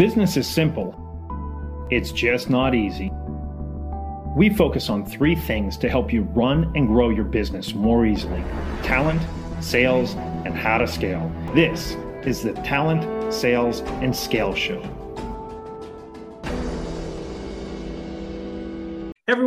Business is simple, it's just not easy. We focus on three things to help you run and grow your business more easily talent, sales, and how to scale. This is the Talent, Sales, and Scale Show.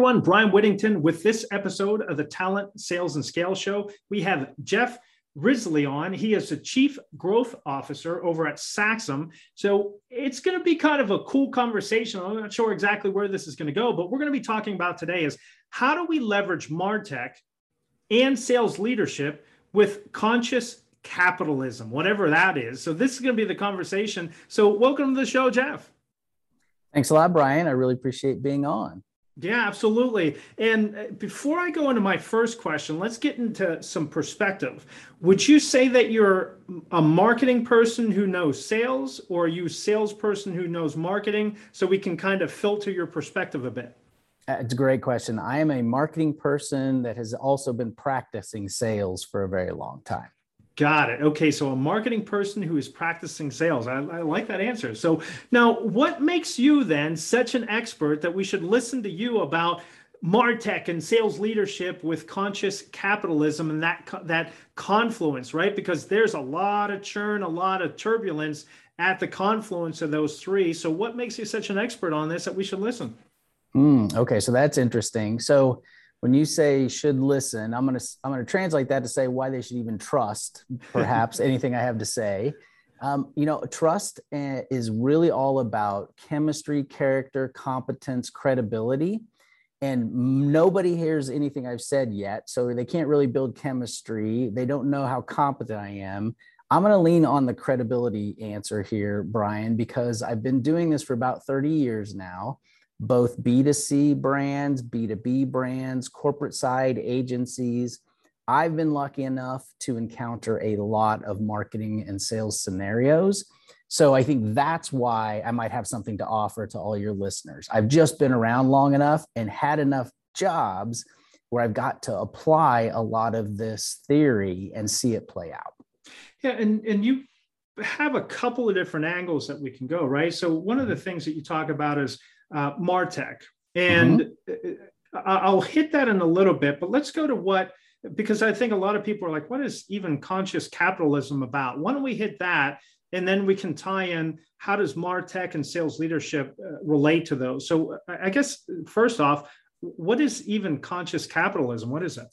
everyone, Brian Whittington with this episode of the Talent, Sales, and Scale Show. We have Jeff Risley on. He is the chief growth officer over at Saxum. So it's going to be kind of a cool conversation. I'm not sure exactly where this is going to go, but we're going to be talking about today is how do we leverage Martech and sales leadership with conscious capitalism, whatever that is. So this is going to be the conversation. So welcome to the show, Jeff. Thanks a lot, Brian. I really appreciate being on. Yeah, absolutely. And uh, before I go into my first question, let's get into some perspective. Would you say that you're a marketing person who knows sales, or are you a salesperson who knows marketing? So we can kind of filter your perspective a bit. It's a great question. I am a marketing person that has also been practicing sales for a very long time. Got it. Okay, so a marketing person who is practicing sales. I, I, like that answer. So now, what makes you then such an expert that we should listen to you about Martech and sales leadership with conscious capitalism and that that confluence, right? Because there's a lot of churn, a lot of turbulence at the confluence of those three. So, what makes you such an expert on this that we should listen? Mm, okay, so that's interesting. So when you say should listen, I'm going to I'm going to translate that to say why they should even trust perhaps anything I have to say. Um, you know, trust eh, is really all about chemistry, character, competence, credibility. And nobody hears anything I've said yet. So they can't really build chemistry. They don't know how competent I am. I'm going to lean on the credibility answer here, Brian, because I've been doing this for about 30 years now both B2C brands, B2B brands, corporate side agencies. I've been lucky enough to encounter a lot of marketing and sales scenarios. So I think that's why I might have something to offer to all your listeners. I've just been around long enough and had enough jobs where I've got to apply a lot of this theory and see it play out. Yeah, and and you have a couple of different angles that we can go, right? So one of the things that you talk about is uh, Martech. And mm-hmm. I'll hit that in a little bit, but let's go to what, because I think a lot of people are like, what is even conscious capitalism about? Why don't we hit that? And then we can tie in how does Martech and sales leadership uh, relate to those? So I guess, first off, what is even conscious capitalism? What is it?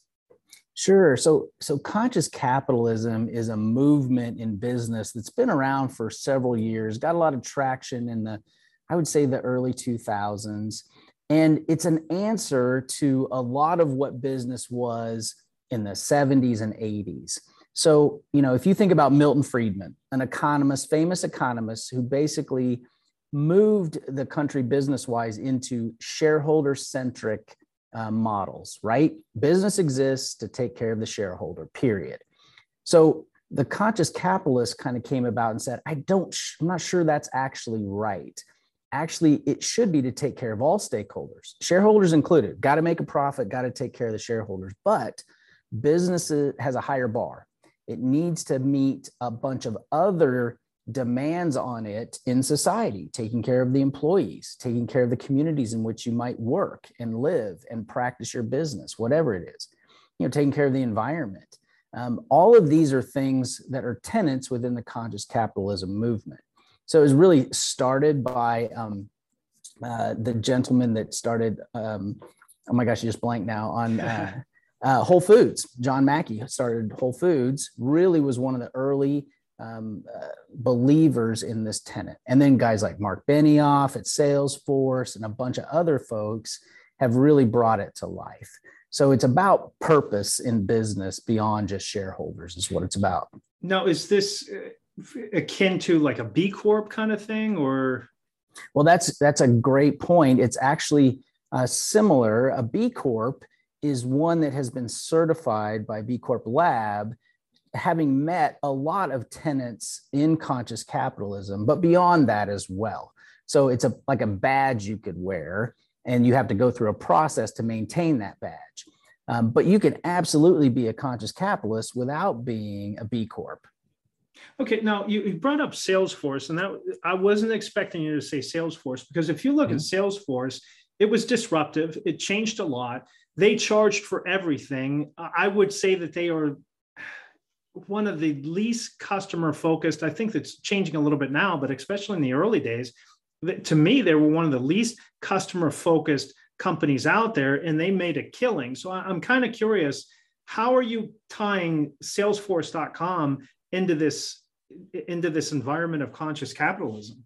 Sure. So, so conscious capitalism is a movement in business that's been around for several years, got a lot of traction in the I would say the early 2000s. And it's an answer to a lot of what business was in the 70s and 80s. So, you know, if you think about Milton Friedman, an economist, famous economist who basically moved the country business wise into shareholder centric uh, models, right? Business exists to take care of the shareholder, period. So the conscious capitalist kind of came about and said, I don't, I'm not sure that's actually right actually it should be to take care of all stakeholders shareholders included. Got to make a profit got to take care of the shareholders. But business has a higher bar. It needs to meet a bunch of other demands on it in society taking care of the employees taking care of the communities in which you might work and live and practice your business whatever it is. You know taking care of the environment. Um, all of these are things that are tenants within the conscious capitalism movement so it was really started by um, uh, the gentleman that started. Um, oh my gosh, you just blank now on uh, uh, Whole Foods. John Mackey started Whole Foods. Really was one of the early um, uh, believers in this tenant. And then guys like Mark Benioff at Salesforce and a bunch of other folks have really brought it to life. So it's about purpose in business beyond just shareholders, is what it's about. Now, is this akin to like a B Corp kind of thing, or? Well, that's that's a great point. It's actually uh, similar. A B Corp is one that has been certified by B Corp Lab, having met a lot of tenants in conscious capitalism, but beyond that as well. So it's a like a badge you could wear, and you have to go through a process to maintain that badge. Um, but you can absolutely be a conscious capitalist without being a B Corp. Okay, now you, brought up Salesforce, and that I wasn't expecting you to say Salesforce because if you look mm-hmm. at Salesforce, it was disruptive. It changed a lot. They charged for everything. I would say that they are one of the least customer focused. I think that's changing a little bit now, but especially in the early days, to me, they were one of the least customer focused companies out there, and they made a killing. So I'm kind of curious how are you tying salesforce.com into this into this environment of conscious capitalism.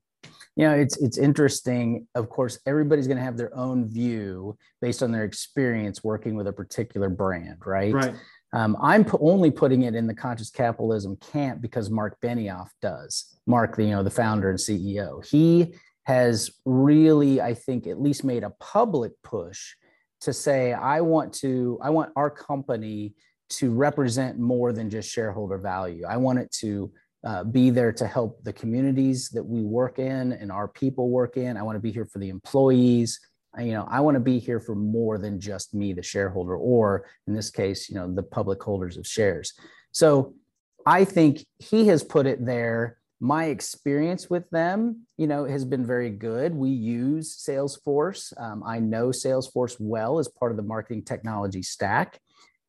You know it's it's interesting. Of course everybody's going to have their own view based on their experience working with a particular brand right? Right. Um, i'm only putting it in the conscious capitalism camp because mark benioff does. Mark the you know the founder and ceo he has really i think at least made a public push to say i want to i want our company to represent more than just shareholder value. I want it to uh, be there to help the communities that we work in and our people work in. I want to be here for the employees. I, you know i want to be here for more than just me the shareholder or in this case you know the public holders of shares. So i think he has put it there. My experience with them you know has been very good. We use salesforce. Um, i know salesforce well as part of the marketing technology stack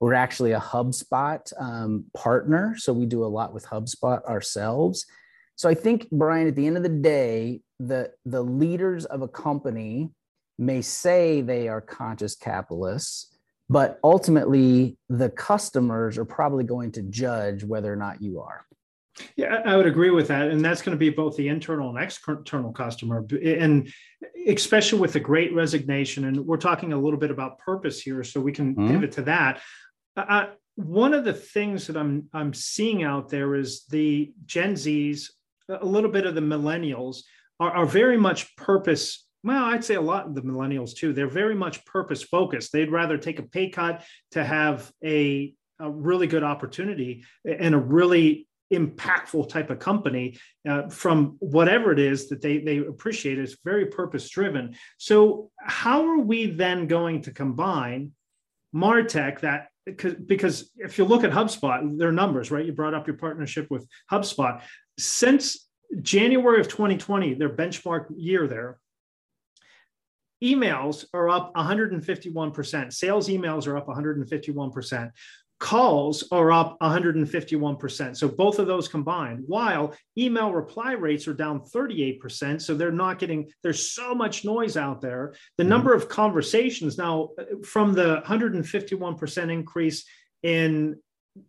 we're actually a hubspot um, partner so we do a lot with hubspot ourselves so i think brian at the end of the day the the leaders of a company may say they are conscious capitalists but ultimately the customers are probably going to judge whether or not you are yeah, I would agree with that. And that's going to be both the internal and external customer. And especially with the great resignation, and we're talking a little bit about purpose here, so we can mm-hmm. pivot to that. Uh, one of the things that I'm, I'm seeing out there is the Gen Zs, a little bit of the millennials are, are very much purpose well, I'd say a lot of the millennials too. They're very much purpose focused. They'd rather take a pay cut to have a, a really good opportunity and a really impactful type of company uh, from whatever it is that they they appreciate is very purpose driven so how are we then going to combine martech that because, because if you look at hubspot their numbers right you brought up your partnership with hubspot. Since january of 2020 their benchmark year there emails are up 151% sales emails are up 151% calls are up 151%. So both of those combined, while email reply rates are down 38%. So they're not getting, there's so much noise out there. The mm-hmm. number of conversations now from the 151% increase in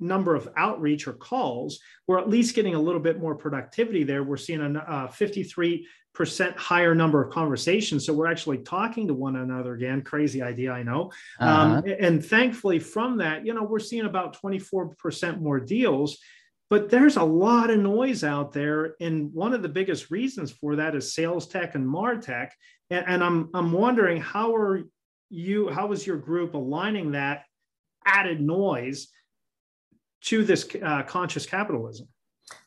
number of outreach or calls, we're at least getting a little bit more productivity there. We're seeing a uh, 53 percent higher number of conversations. So we're actually talking to one another again. Crazy idea, I know. Um, uh-huh. Um, and thankfully, from that, you know, we're seeing about 24% more deals. But there's a lot of noise out there. And one of the biggest reasons for that is sales tech and MarTech. And, and I'm, I'm wondering how are you, how is your group aligning that added noise to this uh, conscious capitalism?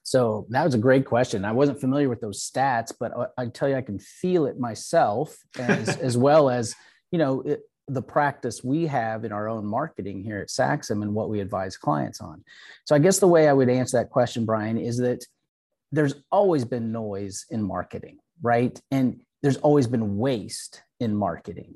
So that was a great question. I wasn't familiar with those stats, but I, tell you, I can feel it myself as, as well as, you know, it, the practice we have in our own marketing here at Saxum and what we advise clients on. So I guess the way I would answer that question, Brian, is that there's always been noise in marketing, right? And there's always been waste in marketing.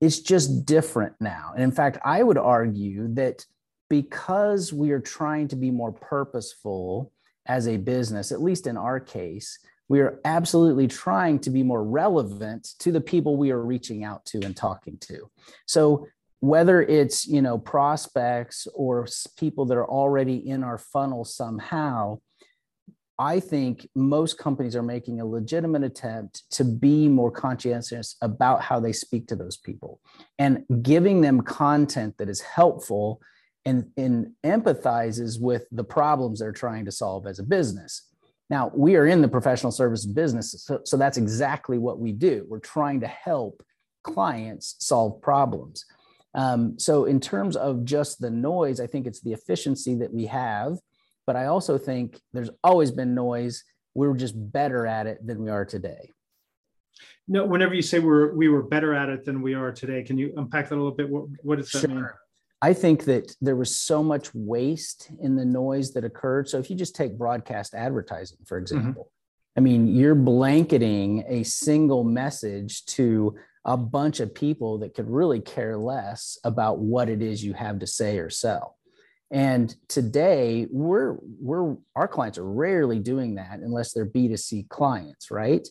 It's just different now. And in fact, I would argue that because we are trying to be more purposeful as a business, at least in our case, we are absolutely trying to be more relevant to the people we are reaching out to and talking to. So whether it's you know prospects or people that are already in our funnel somehow i think most companies are making a legitimate attempt to be more conscientious about how they speak to those people and giving them content that is helpful and, and empathizes with the problems they're trying to solve as a business. Now, we are in the professional service business, so, so that's exactly what we do. We're trying to help clients solve problems. Um, so, in terms of just the noise, I think it's the efficiency that we have, but I also think there's always been noise. We're just better at it than we are today. No, whenever you say we're we were better at it than we are today, can you unpack that a little bit? What, what does that sure. mean? I think that there was so much waste in the noise that occurred. So if you just take broadcast advertising, for mm-hmm. example, mm-hmm. I mean, you're blanketing a single message to a bunch of people that could really care less about what it is you have to say or sell. And today, we're we're our clients are rarely doing that unless they're B2C clients, right?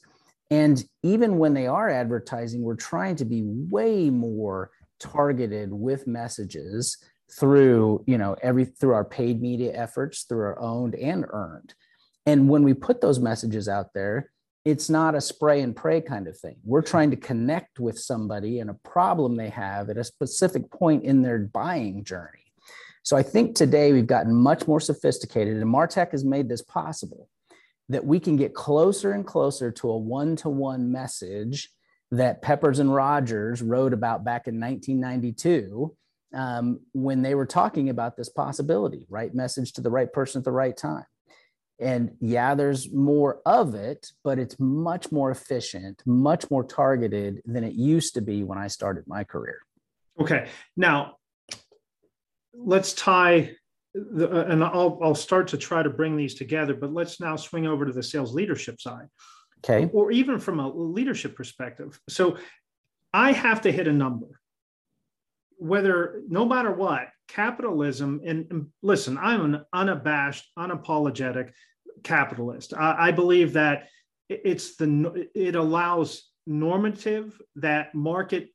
And even when they are advertising, we're trying to be way more targeted with messages through, you know, every through our paid media efforts, through our owned and earned. And when we put those messages out there, it's not a spray and pray kind of thing. We're trying to connect with somebody and a problem they have at a specific point in their buying journey. So I think today we've gotten much more sophisticated, and Martech has made this possible that we can get closer and closer to a one to one message that Peppers and Rogers wrote about back in 1992 um, when they were talking about this possibility right message to the right person at the right time. And yeah, there's more of it, but it's much more efficient, much more targeted than it used to be when I started my career. Okay. Now, let's tie the, uh, and I'll, I'll start to try to bring these together, but let's now swing over to the sales leadership side. Okay. Or even from a leadership perspective. So I have to hit a number, whether no matter what, capitalism, and, and listen, I'm an unabashed, unapologetic capitalist. I, I believe that it's the, it allows normative that market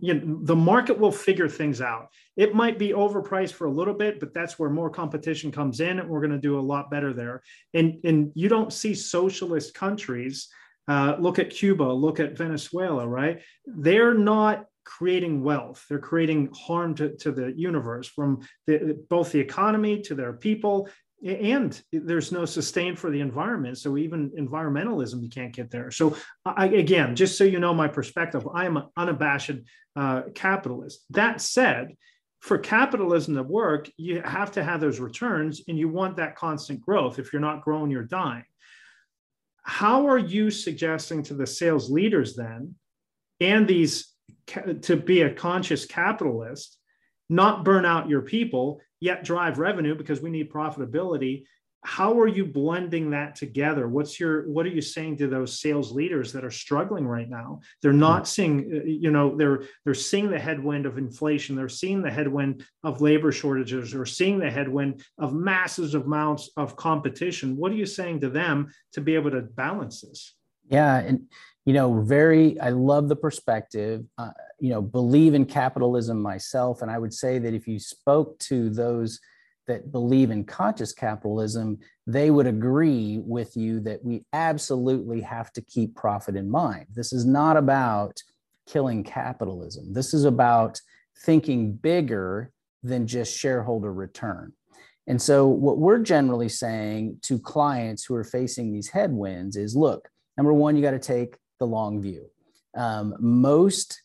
you know, the market will figure things out. It might be overpriced for a little bit, but that's where more competition comes in, and we're going to do a lot better there. And and you don't see socialist countries. Uh, look at Cuba. Look at Venezuela. Right? They're not creating wealth. They're creating harm to, to the universe from the, both the economy to their people and there's no sustain for the environment so even environmentalism you can't get there. So I, again just so you know my perspective i am an unabashed uh, capitalist. That said for capitalism to work you have to have those returns and you want that constant growth if you're not growing you're dying. How are you suggesting to the sales leaders then and these to be a conscious capitalist not burn out your people yet drive revenue because we need profitability. How are you blending that together? What's your what are you saying to those sales leaders that are struggling right now? They're not hmm. seeing uh, you know they're they're seeing the headwind of inflation. They're seeing the headwind of labor shortages. Or seeing the headwind of massive amounts of competition. What are you saying to them to be able to balance this? Yeah and you know very i love the perspective uh, you know believe in capitalism myself. And i would say that if you spoke to those that believe in conscious capitalism they would agree with you that we absolutely have to keep profit in mind. This is not about killing capitalism. This is about thinking bigger than just shareholder return. And so what we're generally saying to clients who are facing these headwinds is look number one you got to take the long view. Um, most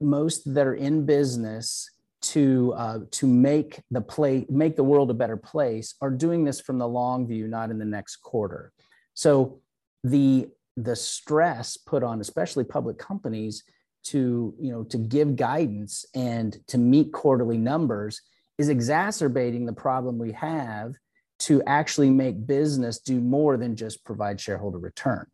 most that are in business to uh, to make the play make the world a better place are doing this from the long view, not in the next quarter. So the the stress put on especially public companies to you know to give guidance and to meet quarterly numbers is exacerbating the problem we have to actually make business do more than just provide shareholder return.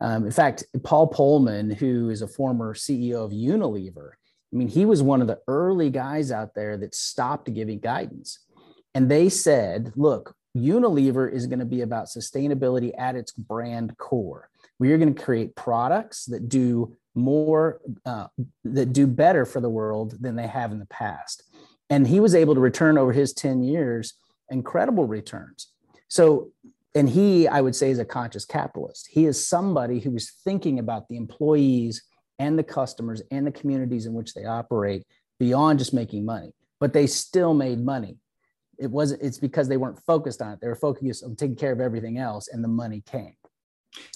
Um, in fact, Paul Polman, who is a former CEO of Unilever, I mean, he was one of the early guys out there that stopped giving guidance. And they said, look, Unilever is going to be about sustainability at its brand core. We are going to create products that do more, uh, that do better for the world than they have in the past. And he was able to return over his 10 years incredible returns. So and he, I would say, is a conscious capitalist. He is somebody who is thinking about the employees and the customers and the communities in which they operate beyond just making money. But they still made money. It wasn't. It's because they weren't focused on it. They were focused on taking care of everything else, and the money came.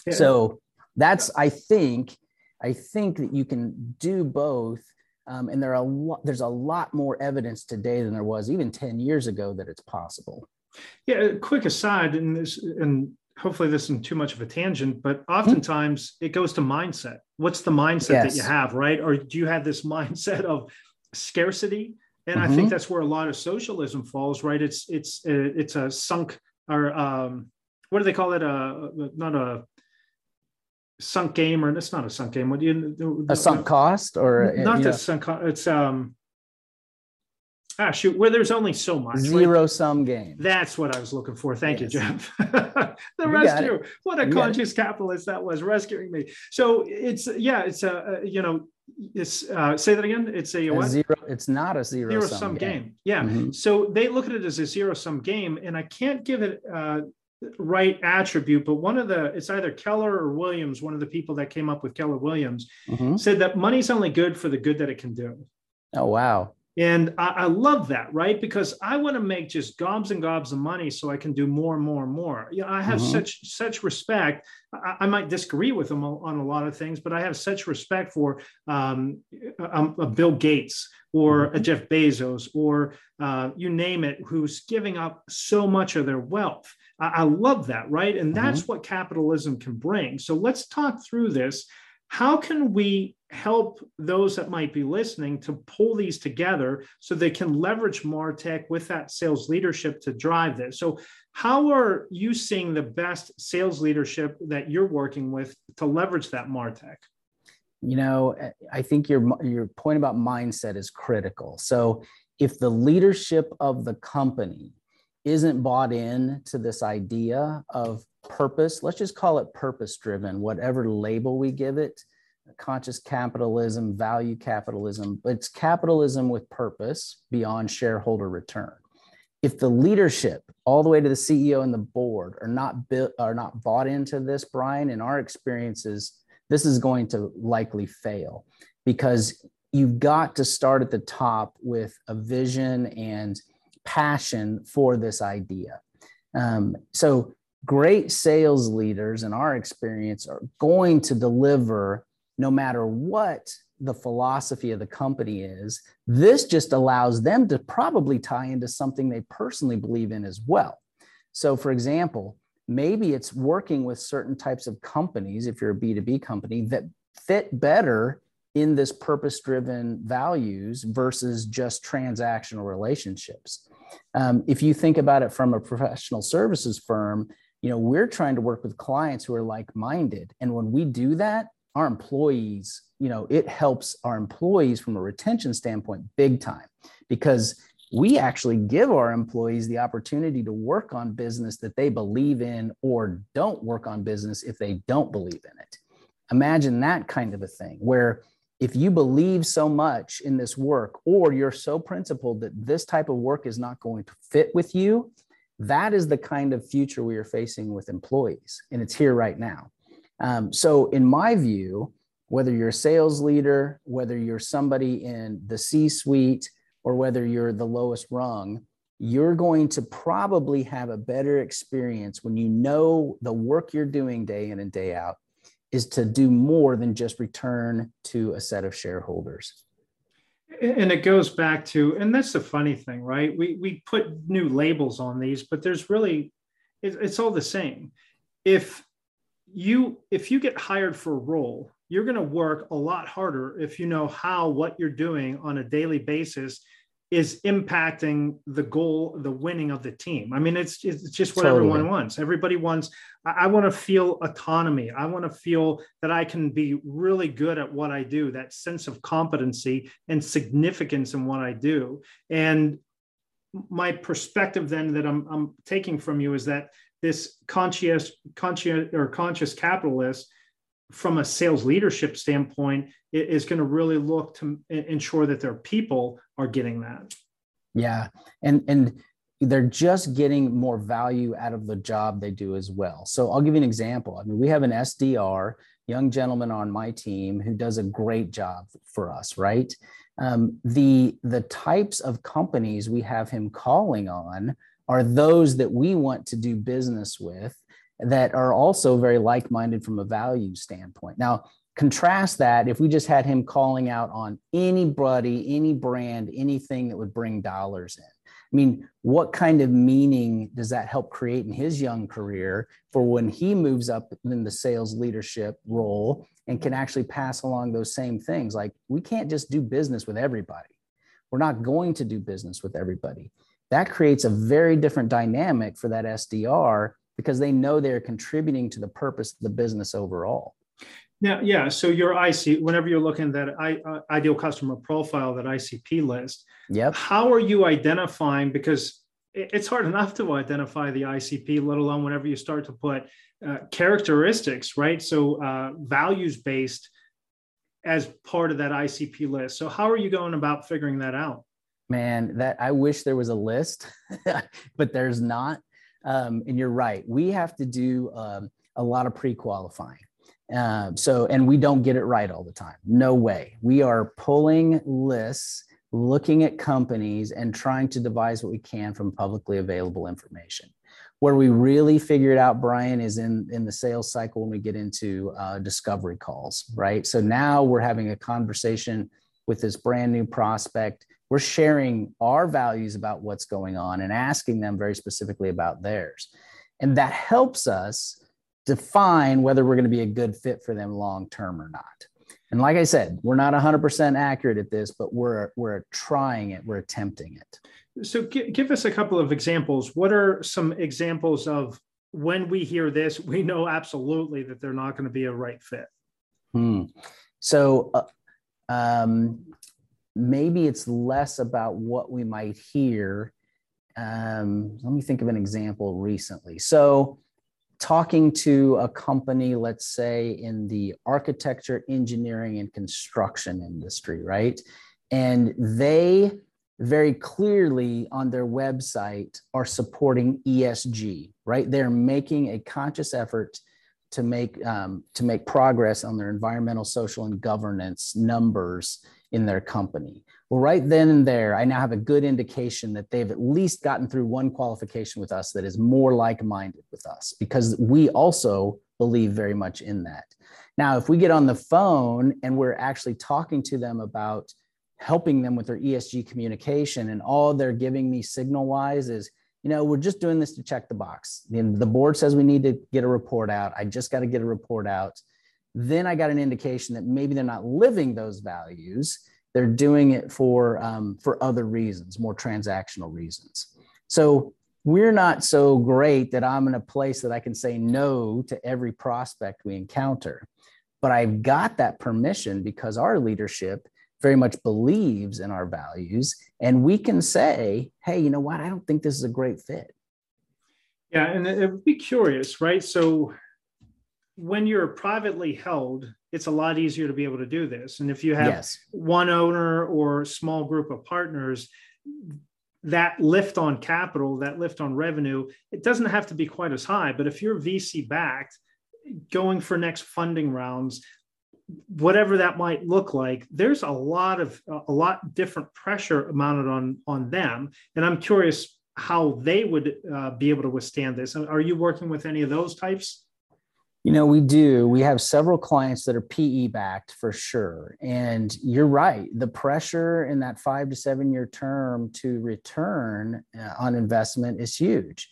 Yeah. So that's, I think, I think that you can do both. Um, and there are a lot, there's a lot more evidence today than there was even 10 years ago that it's possible. Yeah, quick aside, and this, and hopefully this isn't too much of a tangent, but oftentimes it goes to mindset. What's the mindset yes. that you have, right? Or do you have this mindset of scarcity, and mm-hmm. I think mm-hmm. that's where a lot of socialism falls, right? It's it's it's a sunk or um, what do they call it? Uh, not a sunk game, or it's not a sunk game. What do you a sunk cost or not the sunk? It's um ah shoot. Where there's only so much. Zero right? sum game that's what i was looking for. Thank yes. you jeff. The you rescue what a you conscious capitalist that was rescuing me. So it's yeah it's a, a you know it's uh, say that again. It's a, a zero it's not a zero, zero sum, sum game. game. yeah. Mm-hmm. so they look at it as a zero sum game and i can't give it uh, right attribute but one of the it's either keller or williams one of the people that came up with keller williams mm-hmm. said that money's only good for the good that it can do. Oh wow and I, I, love that, right? Because I want to make just gobs and gobs of money so I can do more and more and more. You know, I have mm-hmm. such such respect. I, I, might disagree with them on a lot of things, but I have such respect for um, a, a Bill Gates or mm-hmm. a Jeff Bezos or uh, you name it, who's giving up so much of their wealth. I, I love that, right? And that's mm-hmm. what capitalism can bring. So let's talk through this how can we help those that might be listening to pull these together so they can leverage martech with that sales leadership to drive this? So how are you seeing the best sales leadership that you're working with to leverage that martech? You know i think your your point about mindset is critical. So if the leadership of the company isn't bought in to this idea of purpose, let's just call it purpose driven, whatever label we give it, conscious capitalism, value capitalism, but it's capitalism with purpose beyond shareholder return. If the leadership, all the way to the CEO and the board, are not built, are not bought into this, Brian, in our experiences, this is going to likely fail because you've got to start at the top with a vision and passion for this idea. Um, so great sales leaders in our experience are going to deliver no matter what the philosophy of the company is. This just allows them to probably tie into something they personally believe in as well. So for example maybe it's working with certain types of companies if you're a b2b company that fit better in this purpose driven values versus just transactional relationships um, if you think about it from a professional services firm you know we're trying to work with clients who are like-minded. And when we do that our employees you know it helps our employees from a retention standpoint big time because we actually give our employees the opportunity to work on business that they believe in or don't work on business if they don't believe in it. Imagine that kind of a thing where if you believe so much in this work or you're so principled that this type of work is not going to fit with you that is the kind of future we are facing with employees, and it's here right now. Um, so, in my view, whether you're a sales leader, whether you're somebody in the C suite, or whether you're the lowest rung, you're going to probably have a better experience when you know the work you're doing day in and day out is to do more than just return to a set of shareholders. And it goes back to and that's the funny thing right? We we put new labels on these but there's really it, it's all the same. If you if you get hired for a role you're going to work a lot harder if you know how what you're doing on a daily basis is impacting the goal, the winning of the team. I mean, it's it's just what totally. everyone wants. Everybody wants. I, I want to feel autonomy. I want to feel that I can be really good at what I do. That sense of competency and significance in what I do. And my perspective then that I'm I'm taking from you is that this conscious conscious or conscious capitalist from a sales leadership standpoint is going to really look to ensure that their people are getting that. Yeah and and they're just getting more value out of the job they do as well. So i'll give you an example. I mean we have an sdr young gentleman on my team who does a great job for us right? Um, the the types of companies we have him calling on are those that we want to do business with that are also very like minded from a value standpoint. Now, contrast that if we just had him calling out on anybody, any brand, anything that would bring dollars in. I mean, what kind of meaning does that help create in his young career for when he moves up in the sales leadership role and can actually pass along those same things? Like, we can't just do business with everybody We're not going to do business with everybody. That creates a very different dynamic for that SDR because they know they're contributing to the purpose of the business overall. Now, yeah. So your IC, whenever you're looking at that I, uh, ideal customer profile, that ICP list, yep. How are you identifying? Because it's hard enough to identify the ICP, let alone whenever you start to put uh, characteristics, right? So uh, values based as part of that ICP list. So how are you going about figuring that out? Man, that I wish there was a list, but there's not. Um, and you're right. We have to do um, a lot of pre-qualifying. Um, so, and we don't get it right all the time. No way. We are pulling lists, looking at companies, and trying to devise what we can from publicly available information. Where we really figure it out, Brian, is in in the sales cycle when we get into uh, discovery calls, right? So now we're having a conversation with this brand new prospect. We're sharing our values about what's going on and asking them very specifically about theirs, and that helps us define whether we're going to be a good fit for them long term or not. And like I said, we're not 100% accurate at this, but we're we're trying it, we're attempting it. So g- give us a couple of examples. What are some examples of when we hear this, we know absolutely that they're not going to be a right fit? Hmm. So uh, um, maybe it's less about what we might hear. Um, let me think of an example recently. So talking to a company, let's say in the architecture, engineering, and construction industry, right? And they very clearly on their website are supporting ESG, right? They're making a conscious effort to make um, to make progress on their environmental, social, and governance numbers in their company. Well, right then and there, I now have a good indication that they've at least gotten through one qualification with us that is more like minded with us because we also believe very much in that. Now, if we get on the phone and we're actually talking to them about helping them with their ESG communication, and all they're giving me signal wise is, you know, we're just doing this to check the box. The board says we need to get a report out. I just got to get a report out. Then I got an indication that maybe they're not living those values they're doing it for um, for other reasons, more transactional reasons. So we're not so great that I'm in a place that I can say no to every prospect we encounter. But I've got that permission because our leadership very much believes in our values. And we can say, hey, you know what? I don't think this is a great fit. Yeah. And it would be curious, right? So when you're privately held, it's a lot easier to be able to do this. And if you have yes. one owner or small group of partners, that lift on capital, that lift on revenue, it doesn't have to be quite as high. But if you're VC backed, going for next funding rounds, whatever that might look like, there's a lot of a lot different pressure mounted on on them. And I'm curious how they would uh, be able to withstand this. Are you working with any of those types? You know, we do. We have several clients that are PE backed for sure. And you're right. The pressure in that five to seven year term to return uh, on investment is huge.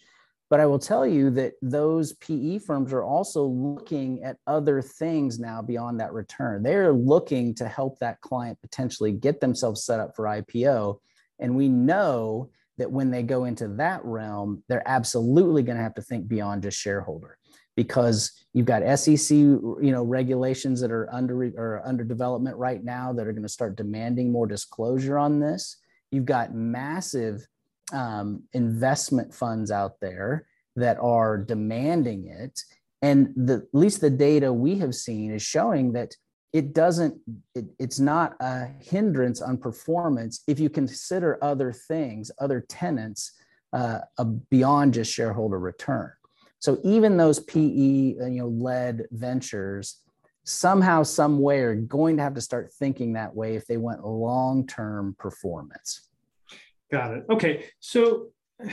But I will tell you that those PE firms are also looking at other things now beyond that return. They're looking to help that client potentially get themselves set up for IPO. And we know that when they go into that realm, they're absolutely going to have to think beyond just shareholder because you've got SEC, you know, regulations that are under or under development right now that are going to start demanding more disclosure on this. You've got massive um, investment funds out there that are demanding it, and the, at least the data we have seen is showing that it doesn't. It, it's not a hindrance on performance if you consider other things, other tenants uh, beyond just shareholder return. So even those PE, uh, you know, led ventures, somehow, some way, are going to have to start thinking that way if they want long-term performance. Got it. Okay, so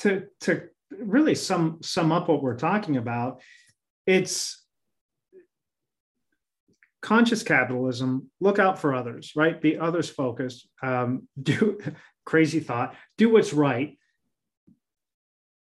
to to really sum sum up what we're talking about, it's conscious capitalism look out for others right be others focused um, do crazy thought do what's right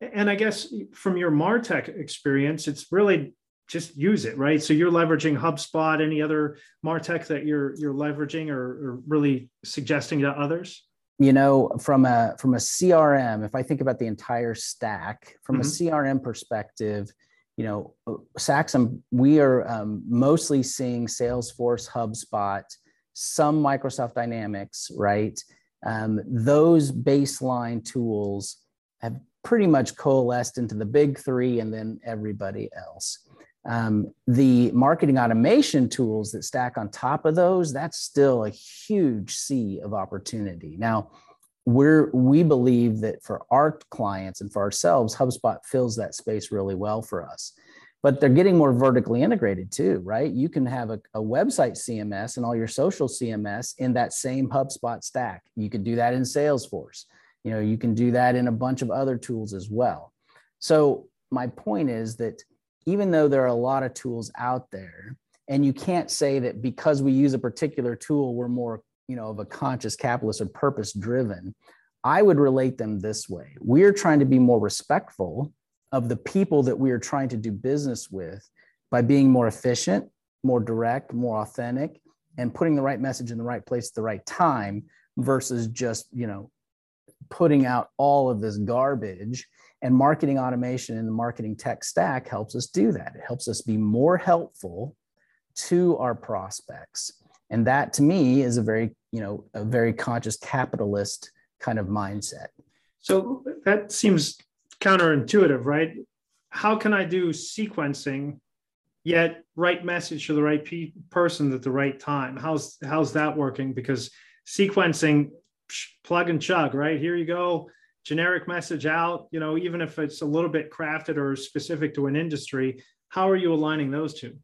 and I guess from your Martech experience, it's really just use it, right? So you're leveraging HubSpot, any other Martech that you're you're leveraging or, or really suggesting to others? You know, from a from a CRM, if I think about the entire stack, from mm-hmm. a CRM perspective, you know, Saxum, we are um, mostly seeing Salesforce, HubSpot, some Microsoft Dynamics, right? Um, those baseline tools have pretty much coalesced into the big three and then everybody else. Um, the marketing automation tools that stack on top of those, that's still a huge sea of opportunity. Now, we're we believe that for our clients and for ourselves, HubSpot fills that space really well for us. But they're getting more vertically integrated too, right? You can have a, a website CMS and all your social CMS in that same HubSpot stack. You can do that in Salesforce. You know, you can do that in a bunch of other tools as well. So my point is that even though there are a lot of tools out there, and you can't say that because we use a particular tool, we're more, you know, of a conscious capitalist or purpose driven. I would relate them this way. We're trying to be more respectful of the people that we are trying to do business with by being more efficient, more direct, more authentic, and putting the right message in the right place at the right time versus just, you know, putting out all of this garbage and marketing automation and the marketing tech stack helps us do that. It helps us be more helpful to our prospects. And that to me is a very, you know, a very conscious capitalist kind of mindset. So that seems counterintuitive, right? How can I do sequencing yet right message to the right pe- person at the right time? How's how's that working? Because sequencing plug and chug, right? Here you go generic message out, you know, even if it's a little bit crafted or specific to an industry, how are you aligning those two?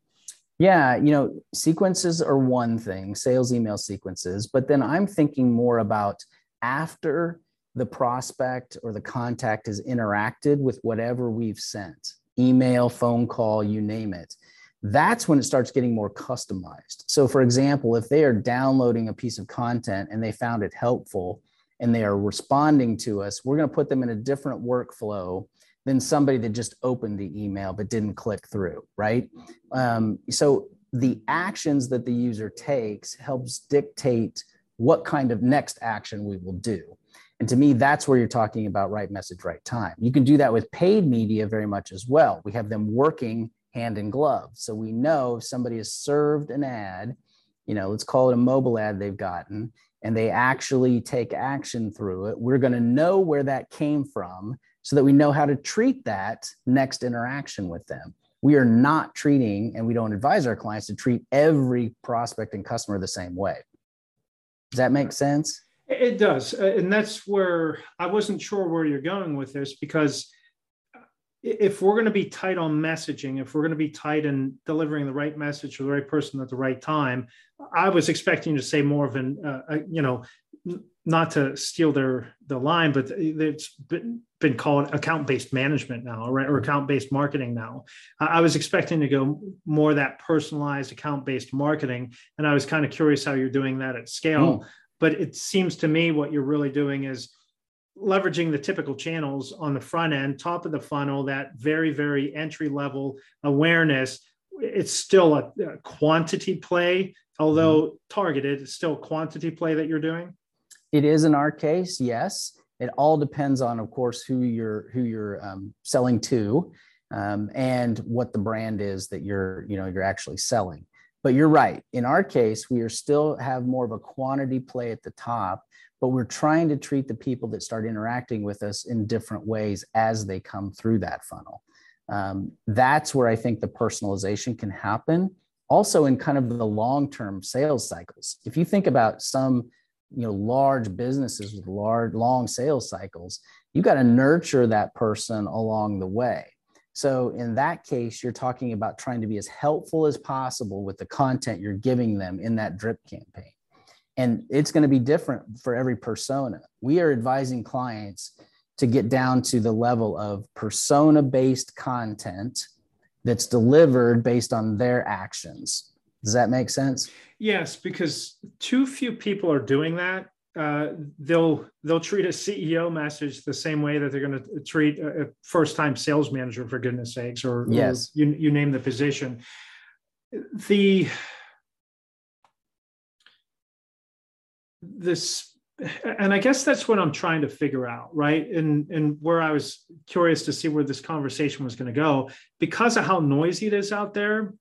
Yeah, you know, sequences are one thing, sales email sequences, but then I'm thinking more about after the prospect or the contact has interacted with whatever we've sent email, phone call, you name it. That's when it starts getting more customized. So, for example, if they are downloading a piece of content and they found it helpful, and they are responding to us, we're going to put them in a different workflow than somebody that just opened the email but didn't click through, right? Um, so the actions that the user takes helps dictate what kind of next action we will do. And to me, that's where you're talking about right message, right time. You can do that with paid media very much as well. We have them working hand in glove. So we know if somebody has served an ad, you know, let's call it a mobile ad they've gotten, and they actually take action through it, we're going to know where that came from so that we know how to treat that next interaction with them. We are not treating, and we don't advise our clients to treat every prospect and customer the same way. Does that make sense? It does. Uh, and that's where I wasn't sure where you're going with this because if we're going to be tight on messaging, if we're going to be tight in delivering the right message to the right person at the right time, I was expecting to say more of an, uh, you know, not to steal their the line, but it's been, been called account based management now, right, or account based marketing now. I was expecting to go more that personalized account based marketing, and I was kind of curious how you're doing that at scale. Mm. But it seems to me what you're really doing is leveraging the typical channels on the front end, top of the funnel, that very, very entry level awareness. It's still a, a quantity play, although mm-hmm. targeted, it's still quantity play that you're doing. It is in our case, yes. It all depends on, of course, who you're who you're um, selling to, um, and what the brand is that you're you know you're actually selling. But you're right. In our case, we are still have more of a quantity play at the top but we're trying to treat the people that start interacting with us in different ways as they come through that funnel. Um, that's where I think the personalization can happen. Also, in kind of the long-term sales cycles. If you think about some, you know, large businesses with large, long sales cycles, you got to nurture that person along the way. So in that case, you're talking about trying to be as helpful as possible with the content you're giving them in that drip campaign and it's going to be different for every persona. We are advising clients to get down to the level of persona based content that's delivered based on their actions. Does that make sense? Yes, because too few people are doing that. uh, they'll they'll treat a CEO message the same way that they're going to treat a, first time sales manager for goodness sakes, or yes, or you you name the position. The this and I guess that's what I'm trying to figure out, right? And and where I was curious to see where this conversation was going to go because of how noisy it is out there.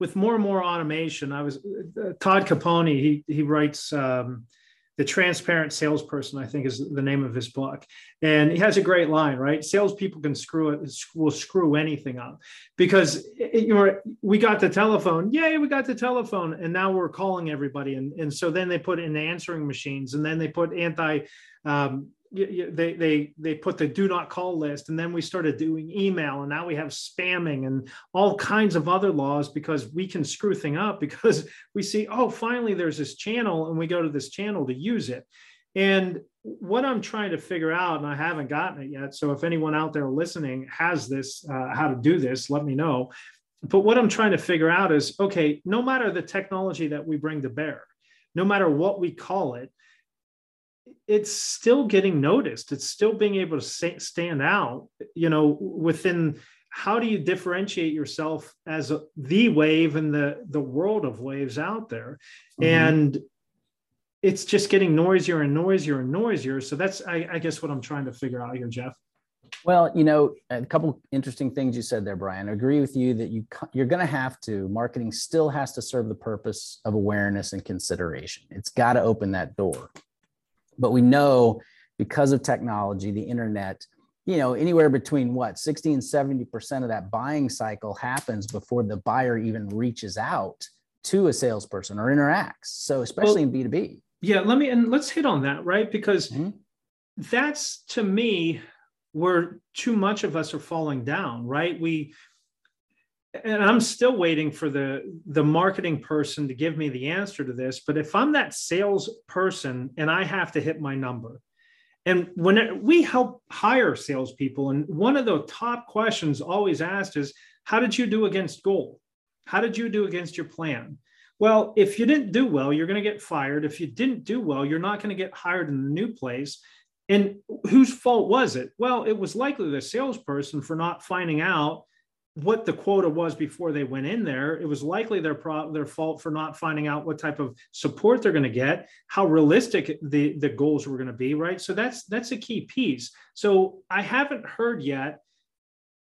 With more and more automation, I was uh, Todd Caponi. He he writes um, the transparent salesperson i think is the name of his book. And he has a great line right? Salespeople can screw it will screw anything up. Because you know we got the telephone yay we got the telephone. And now we're calling everybody. And, and so then they put in answering machines. And then they put anti um, they they they put the do not call list and then we started doing email and now we have spamming and all kinds of other laws because we can screw thing up because we see oh finally there's this channel and we go to this channel to use it. And what i'm trying to figure out and i haven't gotten it yet so if anyone out there listening has this uh, how to do this let me know. But what i'm trying to figure out is okay no matter the technology that we bring to bear no matter what we call it it's still getting noticed. It's still being able to say, stand out, you know, within how do you differentiate yourself as a, the wave in the, the world of waves out there? Mm-hmm. And it's just getting noisier and noisier and noisier. So that's, I, I guess, what I'm trying to figure out here, Jeff. Well, you know, a couple interesting things you said there, Brian. I agree with you that you you're going to have to. Marketing still has to serve the purpose of awareness and consideration. It's got to open that door. But we know because of technology, the internet, you know, anywhere between what 60 and 70% of that buying cycle happens before the buyer even reaches out to a salesperson or interacts. So, especially well, in B2B. Yeah, let me and let's hit on that, right? Because mm-hmm. that's to me where too much of us are falling down, right? We and I'm still waiting for the the marketing person to give me the answer to this. But if I'm that sales person and I have to hit my number, and when we help hire salespeople, and one of the top questions always asked is, "How did you do against goal? How did you do against your plan?" Well, if you didn't do well, you're going to get fired. If you didn't do well, you're not going to get hired in the new place. And whose fault was it? Well, it was likely the salesperson for not finding out what the quota was before they went in there. It was likely their pro- their fault for not finding out what type of support they're going to get, how realistic the the goals were going to be, right? So that's that's a key piece. So I haven't heard yet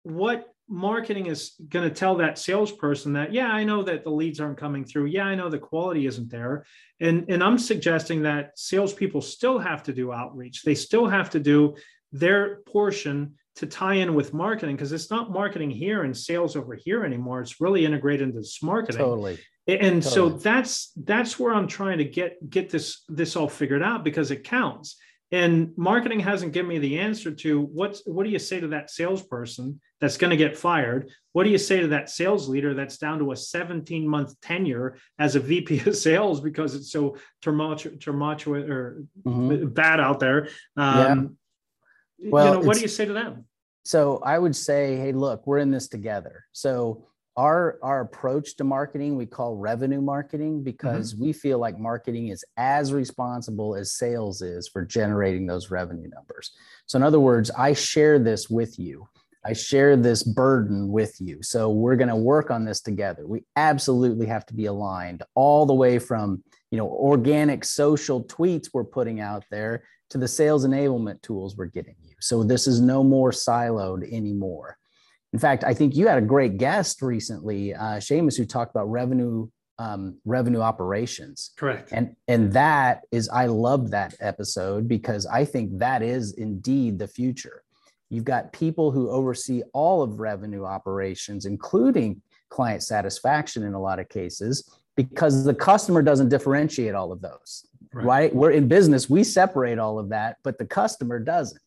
what marketing is going to tell that salesperson that yeah i know that the leads aren't coming through yeah i know the quality isn't there and and i'm suggesting that salespeople still have to do outreach they still have to do their portion to tie in with marketing because it's not marketing here and sales over here anymore. It's really integrated into this marketing. Totally. And totally. so that's that's where I'm trying to get get this this all figured out because it counts. And marketing hasn't given me the answer to what's what do you say to that salesperson that's going to get fired? What do you say to that sales leader that's down to a 17 month tenure as a VP of sales because it's so tumultuous or mm-hmm. bad out there? Um, well, you know, what do you say to them? So I would say, hey, look, we're in this together. So our our approach to marketing we call revenue marketing because mm-hmm. we feel like marketing is as responsible as sales is for generating those revenue numbers. So in other words, I share this with you. I share this burden with you. So we're going to work on this together. We absolutely have to be aligned all the way from, you know, organic social tweets we're putting out there to the sales enablement tools we're getting. So this is no more siloed anymore. In fact, I think you had a great guest recently, uh, Seamus, who talked about revenue um, revenue operations. Correct. And and that is I love that episode because I think that is indeed the future. You've got people who oversee all of revenue operations, including client satisfaction in a lot of cases, because the customer doesn't differentiate all of those right. right? We're in business, we separate all of that, but the customer doesn't.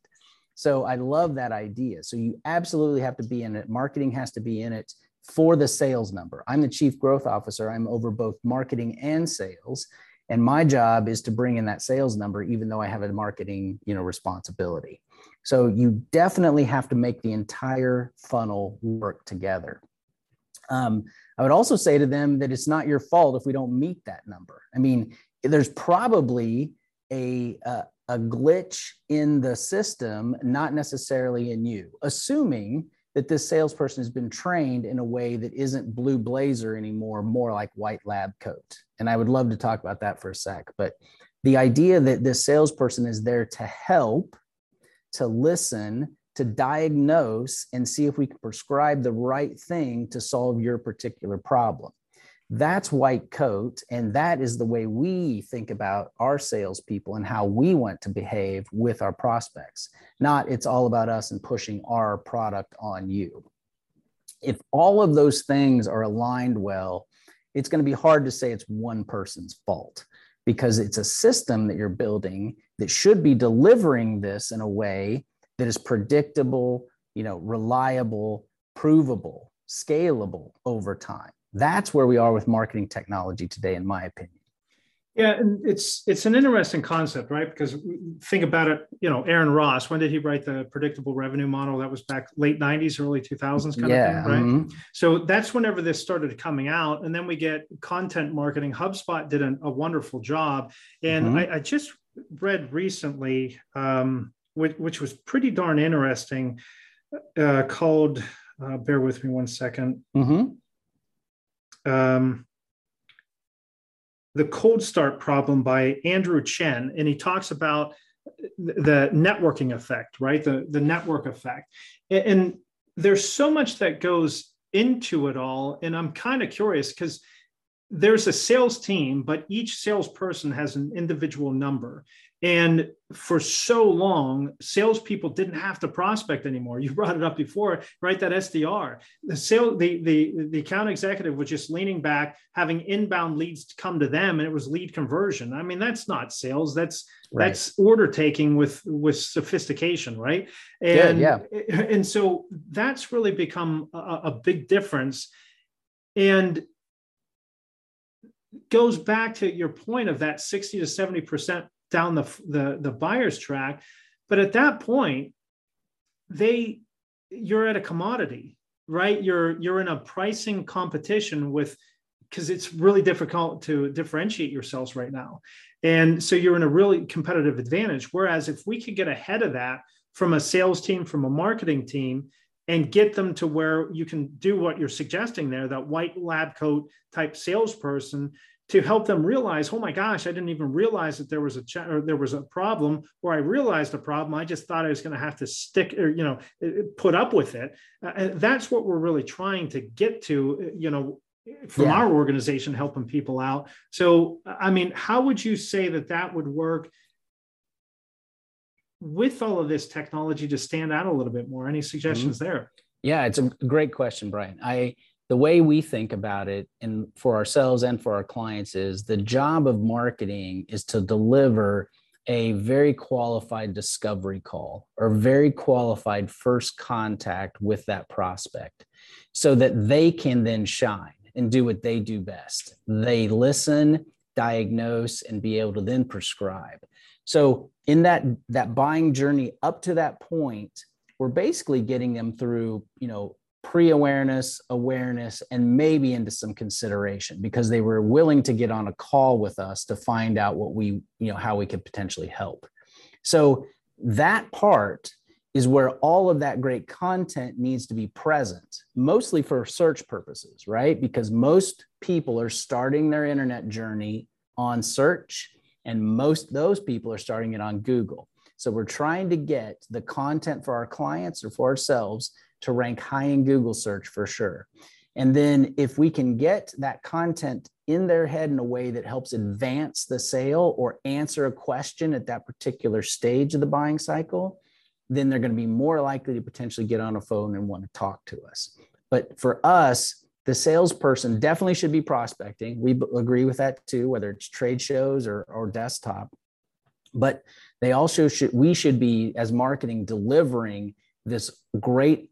So I love that idea. So you absolutely have to be in it. Marketing has to be in it for the sales number. I'm the chief growth officer. I'm over both marketing and sales. And my job is to bring in that sales number, even though I have a marketing, you know, responsibility. So you definitely have to make the entire funnel work together. Um, I would also say to them that it's not your fault if we don't meet that number. I mean, there's probably a, a, a glitch in the system, not necessarily in you, assuming that this salesperson has been trained in a way that isn't blue blazer anymore, more like white lab coat. And I would love to talk about that for a sec. But the idea that this salesperson is there to help, to listen, to diagnose, and see if we can prescribe the right thing to solve your particular problem. That's white coat. And that is the way we think about our salespeople and how we want to behave with our prospects. Not it's all about us and pushing our product on you. If all of those things are aligned well, it's going to be hard to say it's one person's fault because it's a system that you're building that should be delivering this in a way that is predictable, you know, reliable, provable, scalable over time. That's where we are with marketing technology today, in my opinion. Yeah, and it's it's an interesting concept, right? Because think about it, you know, Aaron Ross, when did he write the predictable revenue model? That was back late 90s, early 2000s kind yeah, of thing, right? Mm-hmm. So that's whenever this started coming out. And then we get content marketing. HubSpot did an, a wonderful job. And mm-hmm. I, I, just read recently, um, which, which, was pretty darn interesting, uh, called, uh, bear with me one second. Mm-hmm um, the cold start problem by Andrew Chen, and he talks about the networking effect, right? The the network effect, and there's so much that goes into it all, and I'm kind of curious because there's a sales team, but each salesperson has an individual number. And for so long, salespeople didn't have to prospect anymore. You brought it up before, right? That SDR, the sale, the the the account executive was just leaning back, having inbound leads come to them, and it was lead conversion. I mean, that's not sales. That's right. that's order taking with with sophistication, right? And yeah, yeah. and so that's really become a, a big difference. And goes back to your point of that 60 to 70 percent down the, the, the buyer's track. But at that point, they you're at a commodity, right? You're you're in a pricing competition with because it's really difficult to differentiate yourselves right now. And so you're in a really competitive advantage. Whereas if we could get ahead of that from a sales team, from a marketing team, and get them to where you can do what you're suggesting there, that white lab coat type salesperson to help them realize, oh my gosh, I didn't even realize that there was a ch- or there was a problem, or I realized a problem. I just thought I was going to have to stick or you know put up with it. Uh, and that's what we're really trying to get to. Uh, you know, from yeah. our organization, helping people out. So, I mean, how would you say that that would work? With all of this technology to stand out a little bit more, any suggestions mm-hmm. there? Yeah, it's a great question, Brian. I the way we think about it and for ourselves and for our clients is the job of marketing is to deliver a very qualified discovery call or very qualified first contact with that prospect so that they can then shine and do what they do best. They listen diagnose and be able to then prescribe. So in that that buying journey up to that point we're basically getting them through you know pre-awareness awareness and maybe into some consideration because they were willing to get on a call with us to find out what we you know how we could potentially help. So that part is where all of that great content needs to be present mostly for search purposes right? Because most people are starting their internet journey on search and most those people are starting it on google. So we're trying to get the content for our clients or for ourselves to rank high in Google search for sure. And then if we can get that content in their head in a way that helps advance the sale or answer a question at that particular stage of the buying cycle, then they're going to be more likely to potentially get on a phone and want to talk to us. But for us, the salesperson definitely should be prospecting. We agree with that too, whether it's trade shows or, or desktop. But they also should, we should be, as marketing, delivering this great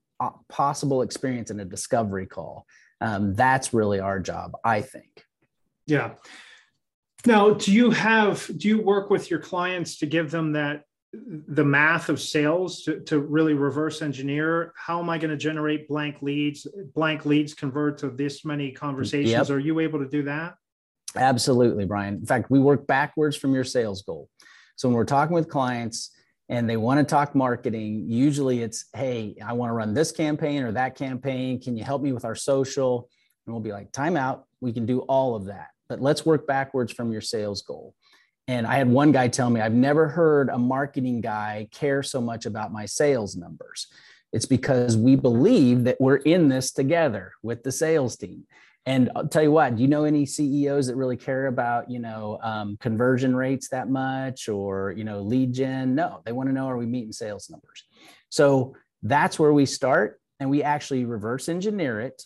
possible experience in a discovery call. Um, that's really our job, I think. Yeah. Now, do you have, do you work with your clients to give them that, the math of sales to, to really reverse engineer? How am I going to generate blank leads? Blank leads convert to this many conversations. Yep. Are you able to do that? Absolutely, Brian. In fact, we work backwards from your sales goal. So when we're talking with clients and they want to talk marketing, usually it's, hey, I want to run this campaign or that campaign. Can you help me with our social? And we'll be like, time out. We can do all of that. But let's work backwards from your sales goal. And I had one guy tell me, I've never heard a marketing guy care so much about my sales numbers. It's because we believe that we're in this together with the sales team. And I'll tell you what, do you know any CEOs that really care about, you know, um, conversion rates that much or, you know, lead gen? No, they want to know, are we meeting sales numbers? So that's where we start. And we actually reverse engineer it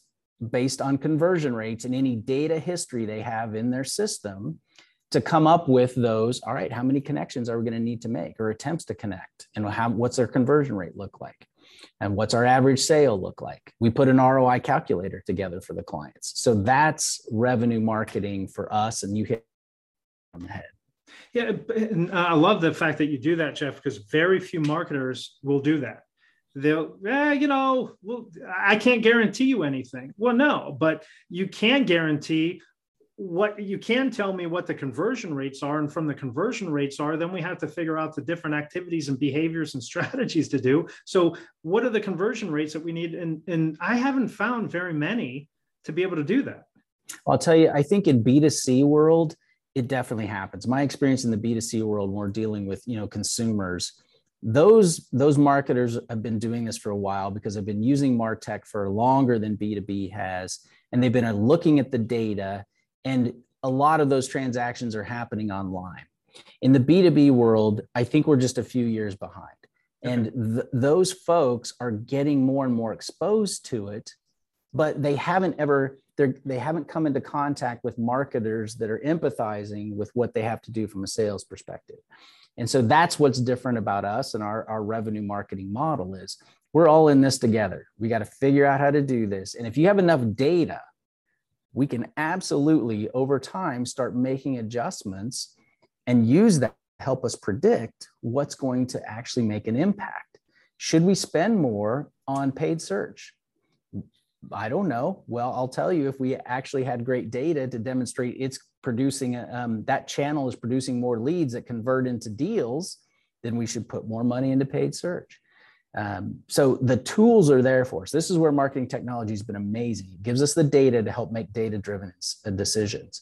based on conversion rates and any data history they have in their system to come up with those all right how many connections are we going to need to make or attempts to connect and how, what's their conversion rate look like and what's our average sale look like? We put an roi calculator together for the clients. So that's revenue marketing for us and you hit on the head. Yeah and i love the fact that you do that jeff because very few marketers will do that. They'll eh, you know well i can't guarantee you anything. Well no but you can guarantee what you can tell me what the conversion rates are and from the conversion rates are then we have to figure out the different activities and behaviors and strategies to do. So what are the conversion rates that we need? And and i haven't found very many to be able to do that. I'll tell you i think in b2c world it definitely happens. My experience in the b2c world when we're dealing with you know consumers those those marketers have been doing this for a while because they've been using martech for longer than b2b has and they've been looking at the data and a lot of those transactions are happening online. In the B2B world, I think we're just a few years behind. And th- those folks are getting more and more exposed to it, but they haven't ever they're, they haven't come into contact with marketers that are empathizing with what they have to do from a sales perspective. And so that's what's different about us and our, our revenue marketing model is we're all in this together. We got to figure out how to do this. And if you have enough data we can absolutely over time start making adjustments and use that to help us predict what's going to actually make an impact. Should we spend more on paid search? I don't know. Well, I'll tell you if we actually had great data to demonstrate it's producing, um, that channel is producing more leads that convert into deals, then we should put more money into paid search. Um, so the tools are there for us. This is where marketing technology has been amazing. It gives us the data to help make data driven uh, decisions.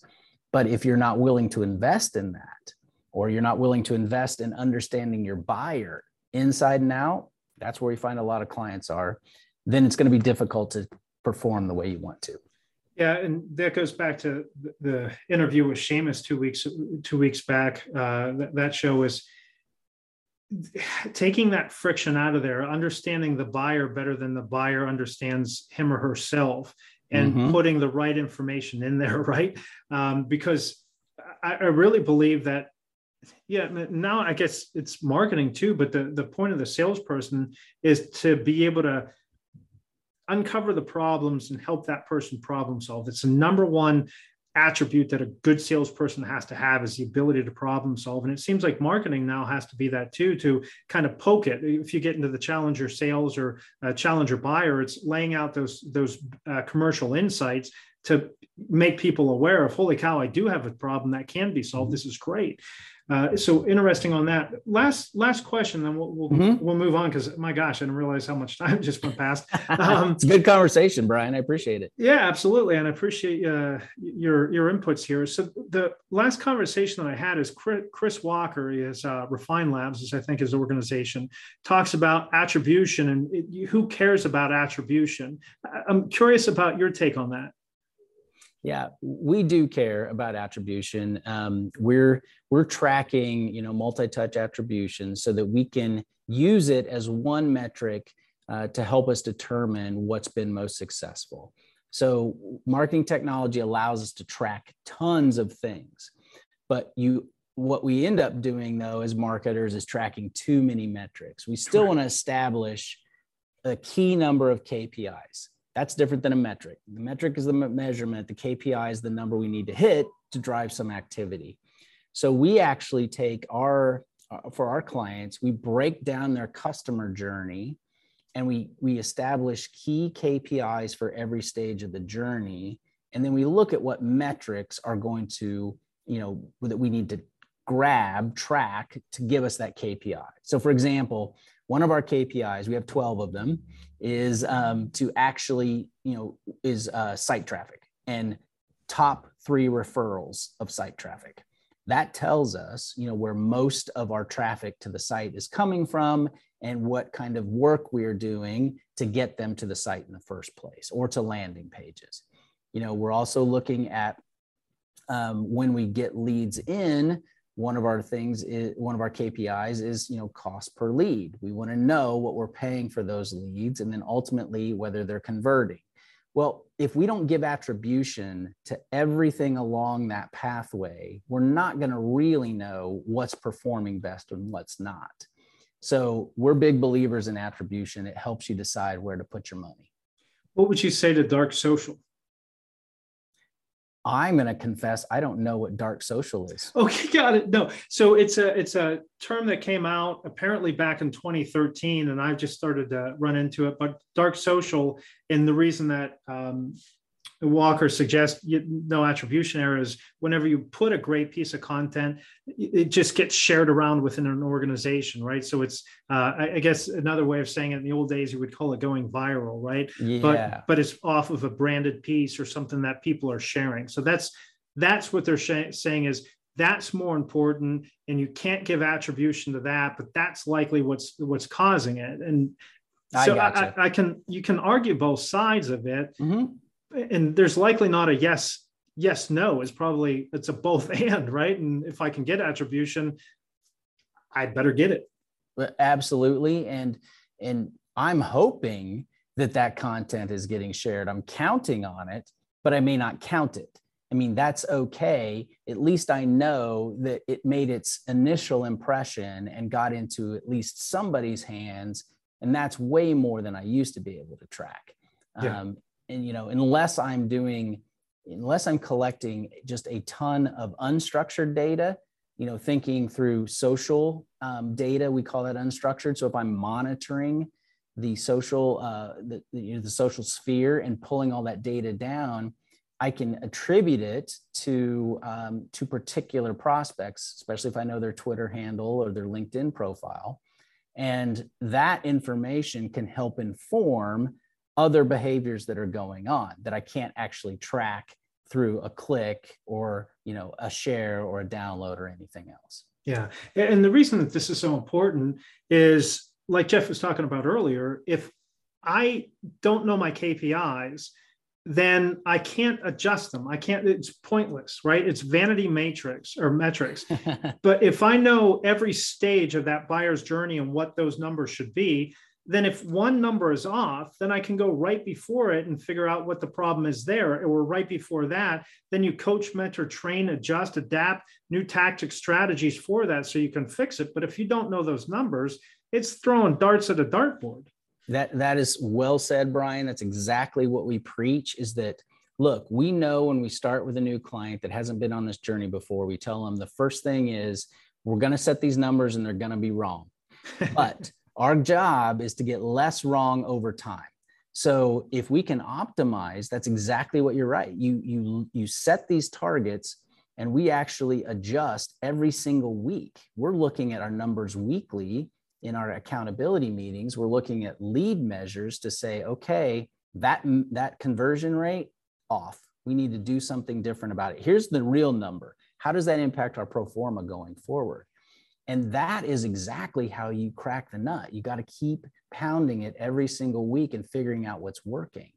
But if you're not willing to invest in that, or you're not willing to invest in understanding your buyer inside and out, that's where we find a lot of clients are, then it's going to be difficult to perform the way you want to. Yeah, and that goes back to the interview with Seamus two weeks two weeks back. Uh, that, that show was taking that friction out of there, understanding the buyer better than the buyer understands him or herself, and mm-hmm. putting the right information in there, right? Um, because I, I, really believe that, yeah, now I guess it's marketing too, but the, the point of the salesperson is to be able to uncover the problems and help that person problem solve. It's the number one attribute that a good salesperson has to have is the ability to problem solve. And it seems like marketing now has to be that too, to kind of poke it. If you get into the challenger sales or uh, challenger buyer, it's laying out those those uh, commercial insights to make people aware of, holy cow, I do have a problem that can be solved. This is great. Uh, so interesting on that. Last last question, then we'll we'll, mm-hmm. we'll move on because my gosh, I didn't realize how much time just went past. Um, it's a good conversation, Brian. I appreciate it. Yeah, absolutely, and I appreciate uh, your your inputs here. So the last conversation that I had is Chris Walker, is uh, Refine Labs, as I think his organization talks about attribution and it, who cares about attribution. I'm curious about your take on that. Yeah, we do care about attribution. Um, we're we're tracking, you know, multi-touch attribution so that we can use it as one metric uh, to help us determine what's been most successful. So, marketing technology allows us to track tons of things, but you what we end up doing though as marketers is tracking too many metrics. We still want to establish a key number of KPIs. That's different than a metric. The metric is the measurement, the KPI is the number we need to hit to drive some activity. So we actually take our, uh, for our clients, we break down their customer journey and we, we establish key KPIs for every stage of the journey and then we look at what metrics are going to you know that we need to grab track to give us that kpi so for example one of our kpis we have 12 of them is um, to actually you know is uh, site traffic and top three referrals of site traffic. That tells us you know where most of our traffic to the site is coming from and what kind of work we're doing to get them to the site in the first place or to landing pages. You know we're also looking at um, when we get leads in one of our things is one of our kpis is you know cost per lead we want to know what we're paying for those leads and then ultimately whether they're converting well, if we don't give attribution to everything along that pathway, we're not going to really know what's performing best and what's not. So we're big believers in attribution. It helps you decide where to put your money. What would you say to dark social? I'm going to confess I don't know what dark social is. Okay, got it. No, so it's a it's a term that came out apparently back in 2013, and I've just started to run into it. But dark social, and the reason that um, Walker suggests you, no attribution errors. Whenever you put a great piece of content, it just gets shared around within an organization, right? So it's, uh, I, I, guess, another way of saying it. In the old days, you would call it going viral, right? Yeah. But but it's off of a branded piece or something that people are sharing. So that's that's what they're sh- saying is that's more important, and you can't give attribution to that. But that's likely what's what's causing it, and so I, I, I, can you can argue both sides of it. Mm-hmm and there's likely not a yes yes no is probably it's a both and right? And if i can get attribution i'd better get it. Absolutely. And and i'm hoping that that content is getting shared. I'm counting on it but i may not count it. I mean that's okay. At least i know that it made its initial impression and got into at least somebody's hands. And that's way more than i used to be able to track. Yeah. um, and you know unless i'm doing unless i'm collecting just a ton of unstructured data you know thinking through social um, data we call that unstructured. So if i'm monitoring the social uh, the, you know, the social sphere and pulling all that data down i can attribute it to um, to particular prospects especially if i know their twitter handle or their linkedin profile. And that information can help inform other behaviors that are going on that I can't actually track through a click or you know a share or a download or anything else. Yeah, and the reason that this is so important is like Jeff was talking about earlier. If I don't know my KPIs, then I can't adjust them. I can't, it's pointless, right? It's vanity matrix or metrics. but if I know every stage of that buyer's journey and what those numbers should be, then if one number is off, then I can go right before it and figure out what the problem is there. Or right before that, then you coach, mentor, train, adjust, adapt new tactic strategies for that so you can fix it. But if you don't know those numbers, it's throwing darts at a dartboard. That that is well said, Brian. That's exactly what we preach is that look, we know when we start with a new client that hasn't been on this journey before, we tell them the first thing is we're going to set these numbers and they're going to be wrong. But our job is to get less wrong over time. So if we can optimize, that's exactly what you're right. You you you set these targets and we actually adjust every single week. We're looking at our numbers weekly in our accountability meetings. We're looking at lead measures to say, okay, that that conversion rate off. We need to do something different about it. Here's the real number. How does that impact our pro forma going forward? And that is exactly how you crack the nut. You got to keep pounding it every single week and figuring out what's working.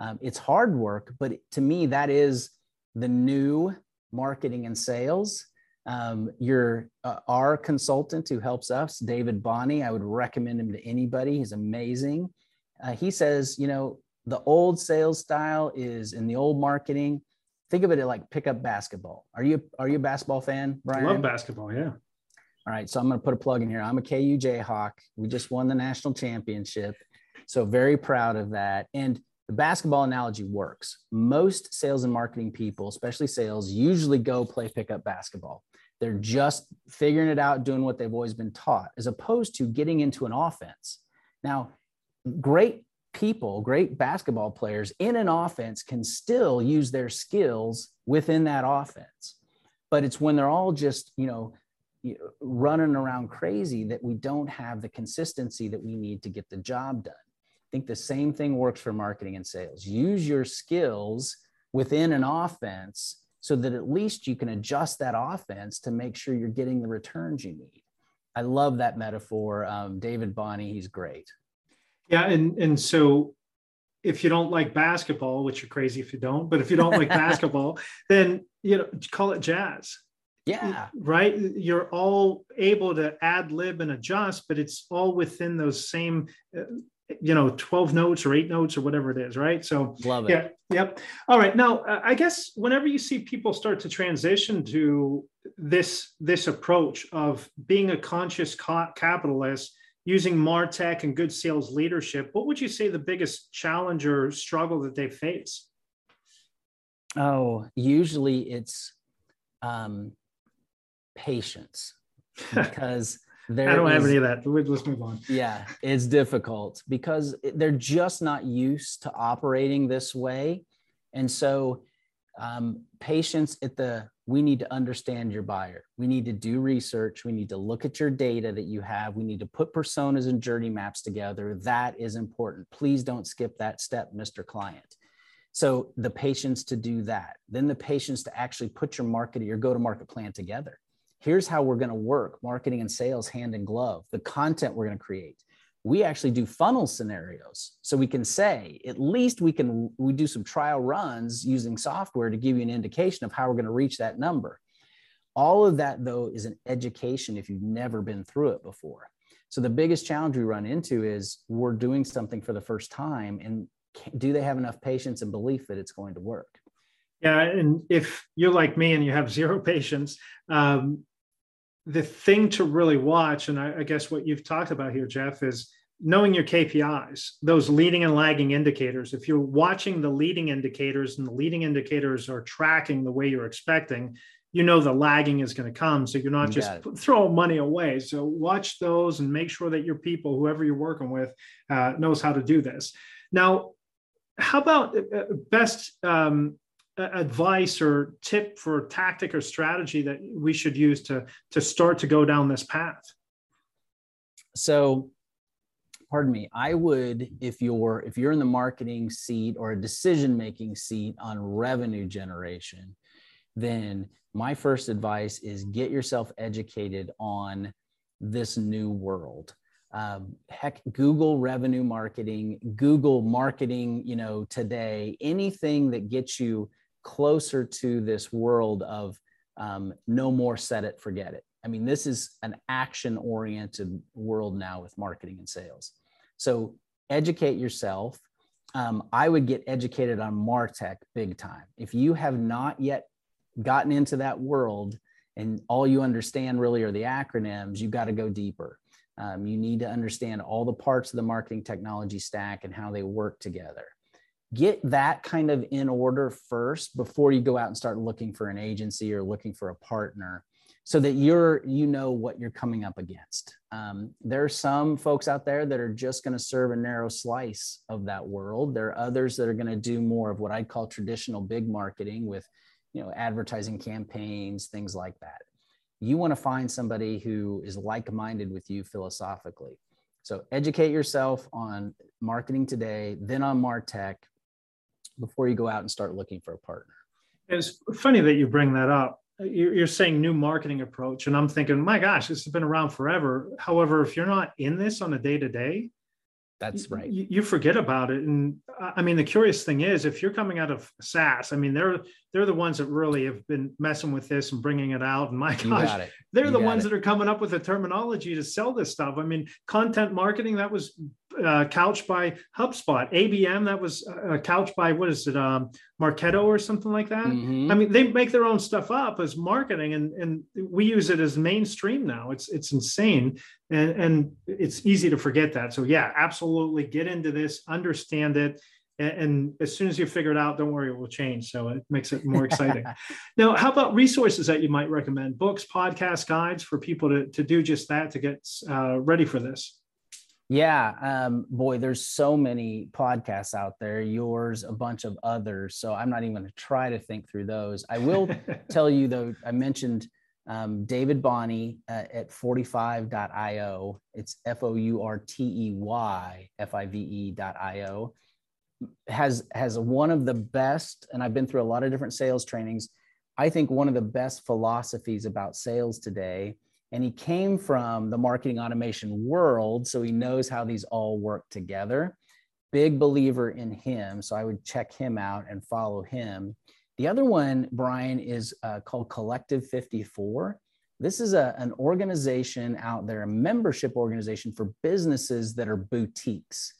Um, it's hard work, but to me, that is the new marketing and sales. Um, your uh, our consultant who helps us, David Bonney, I would recommend him to anybody. He's amazing. Uh, he says, you know, the old sales style is in the old marketing. Think of it like pickup basketball. Are you are you a basketball fan, Brian? I love basketball. Yeah. All right, so I'm going to put a plug in here. I'm a KU Jayhawk. We just won the national championship. So very proud of that. And the basketball analogy works. Most sales and marketing people, especially sales, usually go play pickup basketball. They're just figuring it out, doing what they've always been taught, as opposed to getting into an offense. Now, great people, great basketball players in an offense can still use their skills within that offense. But it's when they're all just, you know, running around crazy that we don't have the consistency that we need to get the job done. I think the same thing works for marketing and sales. Use your skills within an offense so that at least you can adjust that offense to make sure you're getting the returns you need. I love that metaphor. Um, David Bonney, he's great. Yeah, and and so if you don't like basketball, which you're crazy if you don't, but if you don't like basketball, then you know call it jazz. Yeah. Right. You're all able to ad lib and adjust, but it's all within those same, uh, you know, 12 notes or eight notes or whatever it is. Right. So, love it. Yeah. Yep. All right. Now, uh, I guess whenever you see people start to transition to this, this approach of being a conscious capitalist, using martech and good sales leadership what would you say the biggest challenge or struggle that they face oh usually it's um, patience because there I don't is, have any of that. Let's move on. Yeah, it's difficult because they're just not used to operating this way. And so um, patience at the we need to understand your buyer. We need to do research. We need to look at your data that you have. We need to put personas and journey maps together. That is important. Please don't skip that step, Mr. Client. So the patience to do that, then the patience to actually put your market, your go-to-market plan together. Here's how we're going to work marketing and sales hand in glove, the content we're going to create, we actually do funnel scenarios so we can say at least we can we do some trial runs using software to give you an indication of how we're going to reach that number. All of that though is an education if you've never been through it before. So the biggest challenge we run into is we're doing something for the first time and do they have enough patience and belief that it's going to work? Yeah and if you're like me and you have zero patience um, the thing to really watch, and I, I, guess what you've talked about here, Jeff, is knowing your KPIs, those leading and lagging indicators. If you're watching the leading indicators and the leading indicators are tracking the way you're expecting, you know the lagging is going to come. So you're not just throwing money away. So watch those and make sure that your people, whoever you're working with, uh, knows how to do this. Now, how about uh, uh best um, advice or tip for tactic or strategy that we should use to to start to go down this path? So pardon me i would if you're if you're in the marketing seat or a decision making seat on revenue generation then my first advice is get yourself educated on this new world. Um, heck google revenue marketing google marketing you know today anything that gets you closer to this world of um, no more set it, forget it. I mean, this is an action oriented world now with marketing and sales. So educate yourself. Um, I would get educated on Martech big time. If you have not yet gotten into that world and all you understand really are the acronyms, you've got to go deeper. Um, you need to understand all the parts of the marketing technology stack and how they work together get that kind of in order first before you go out and start looking for an agency or looking for a partner so that you're you know what you're coming up against. Um, there are some folks out there that are just going to serve a narrow slice of that world. There are others that are going to do more of what i'd call traditional big marketing with you know advertising campaigns things like that. You want to find somebody who is like-minded with you philosophically. So educate yourself on marketing today then on martech before you go out and start looking for a partner. It's funny that you bring that up. You're saying new marketing approach, and I'm thinking, my gosh, this has been around forever. However, if you're not in this on a day to day, that's right. You, you, forget about it. And I mean, the curious thing is, if you're coming out of SaaS, I mean, they're they're the ones that really have been messing with this and bringing it out. And my gosh, they're you the ones it. that are coming up with the terminology to sell this stuff. I mean, content marketing that was uh, couched by HubSpot, ABM that was uh, couched by what is it, um, Marketo or something like that. Mm-hmm. I mean, they make their own stuff up as marketing, and and we use it as mainstream now. It's it's insane, and and it's easy to forget that. So yeah, absolutely, get into this, understand it. And, and as soon as you figure it out, don't worry, it will change. So it makes it more exciting. now, how about resources that you might recommend? Books, podcasts, guides for people to, to do just that to get uh, ready for this? Yeah, um, boy, there's so many podcasts out there. Yours, a bunch of others. So I'm not even going to try to think through those. I will tell you though. I mentioned um, David Bonney uh, at 45.io. It's F O U R T E Y F I V E.io. Has has one of the best, and I've been through a lot of different sales trainings. I think one of the best philosophies about sales today and he came from the marketing automation world so he knows how these all work together. Big believer in him so i would check him out and follow him. The other one brian is uh, called collective 54 this is a, an organization out there a membership organization for businesses that are boutiques.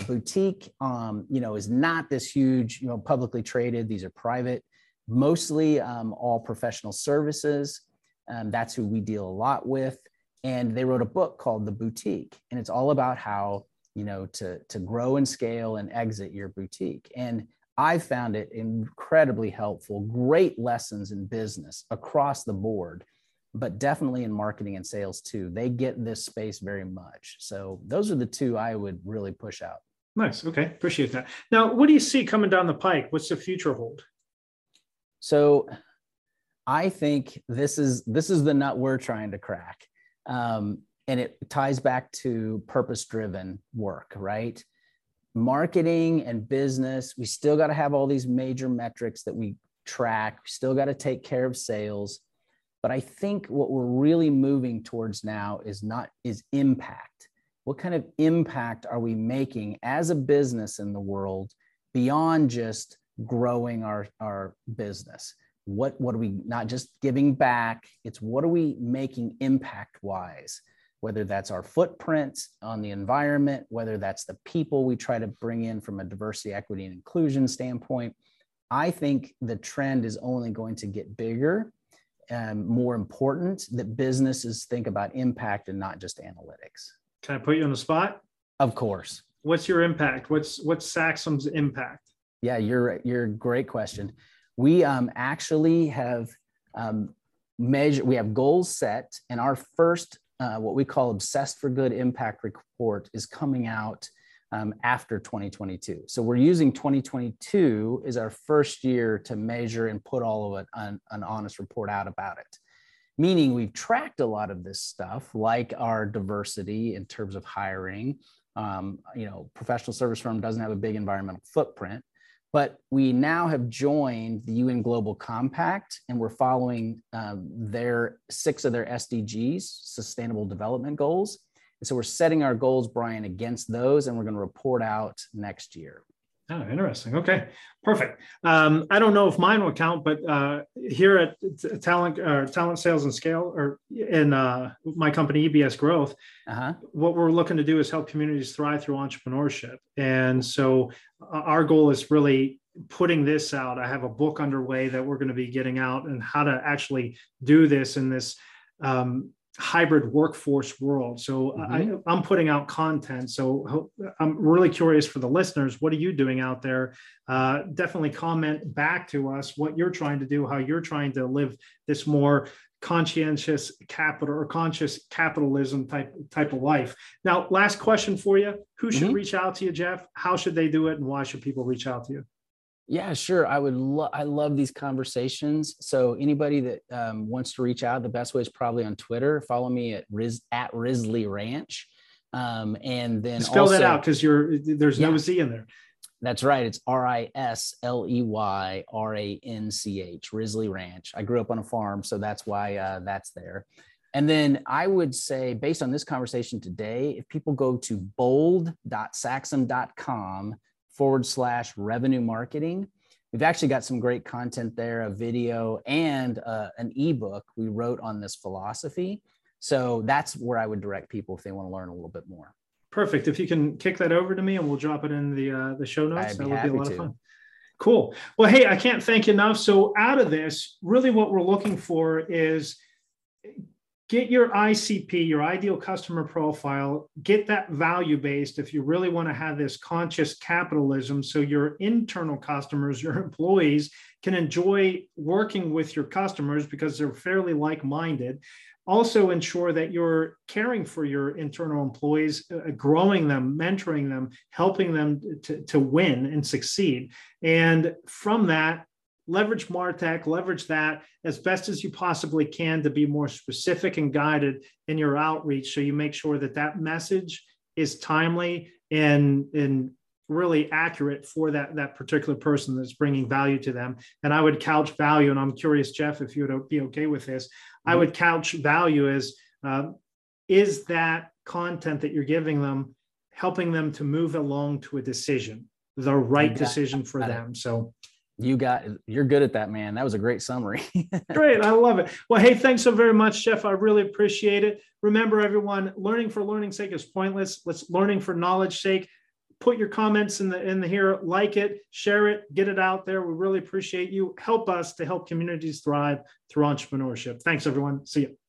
A boutique um, you know is not this huge you know publicly traded. These are private mostly um, all professional services um, that's who we deal a lot with. And they wrote a book called The Boutique, and it's all about how you know to to grow and scale and exit your boutique. And I found it incredibly helpful. Great lessons in business across the board, but definitely in marketing and sales too. They get this space very much. So those are the two I would really push out. Nice. Okay. Appreciate that. Now, what do you see coming down the pike? What's the future hold? So I think this is this is the nut we're trying to crack, um, and it ties back to purpose-driven work, right? Marketing and business. We still got to have all these major metrics that we track. We still got to take care of sales, but I think what we're really moving towards now is not is impact. What kind of impact are we making as a business in the world beyond just growing our, our business? What what are we not just giving back? It's what are we making impact wise whether that's our footprint on the environment whether that's the people we try to bring in from a diversity equity and inclusion standpoint i think the trend is only going to get bigger and more important that businesses think about impact and not just analytics. Can i put you on the spot? Of course. What's your impact? What's what's saxum's impact? Yeah you're you're great question we um, actually have um, measured, we have goals set, and our first, uh, what we call Obsessed for Good Impact Report, is coming out um, after 2022. So we're using 2022 as our first year to measure and put all of it on an honest report out about it. Meaning we've tracked a lot of this stuff, like our diversity in terms of hiring. Um, you know, professional service firm doesn't have a big environmental footprint. But we now have joined the UN Global Compact and we're following um, their six of their SDGs, Sustainable Development Goals. And so we're setting our goals, Brian, against those, and we're going to report out next year. Oh, interesting. Okay, perfect. Um, I don't know if mine will count, but uh, here at Talent uh, Talent Sales and Scale, or in uh, my company EBS Growth, uh-huh. what we're looking to do is help communities thrive through entrepreneurship. And so, uh, our goal is really putting this out. I have a book underway that we're going to be getting out, and how to actually do this in this um, hybrid workforce world. So mm-hmm. I, am putting out content. So I'm really curious for the listeners. What are you doing out there? Uh, definitely comment back to us what you're trying to do, how you're trying to live this more conscientious capital or conscious capitalism type type of life. Now, last question for you: Who should mm-hmm. reach out to you, Jeff? How should they do it, and why should people reach out to you? Yeah, sure. I would. Lo- I love these conversations. So anybody that um, wants to reach out, the best way is probably on Twitter. Follow me at Riz at Risley Ranch, um, and then spell also, that out because you're there's yeah, no Z in there. That's right. It's R I S L E Y R A N C H Risley Ranch. I grew up on a farm, so that's why uh, that's there. And then I would say, based on this conversation today, if people go to bold.saxum.com forward slash revenue marketing. We've actually got some great content there, a video and uh, an ebook we wrote on this philosophy. So that's where I would direct people if they want to learn a little bit more. Perfect. If you can kick that over to me and we'll drop it in the uh, the show notes, that would be a lot to. of fun. Cool. Well, hey, I can't thank you enough. So out of this, really what we're looking for is get your ICP, your ideal customer profile, get that value based if you really want to have this conscious capitalism so your internal customers, your employees can enjoy working with your customers because they're fairly like minded. Also, ensure that you're caring for your internal employees, uh, growing them, mentoring them, helping them to, to win and succeed. And from that, leverage martech leverage that as best as you possibly can to be more specific and guided in your outreach so you make sure that that message is timely and and really accurate for that that particular person that's bringing value to them. And i would couch value and i'm curious jeff if you would be okay with this. Mm-hmm. i would couch value as uh, is that content that you're giving them helping them to move along to a decision the right decision for them? So you got you're good at that man. That was a great summary. Great i love it. Well hey thanks so very much jeff. I really appreciate it. Remember everyone learning for learning's sake is pointless. Let's learning for knowledge sake. Put your comments in the in the here like it share it get it out there. We really appreciate you. Help us to help communities thrive through entrepreneurship. Thanks everyone. See you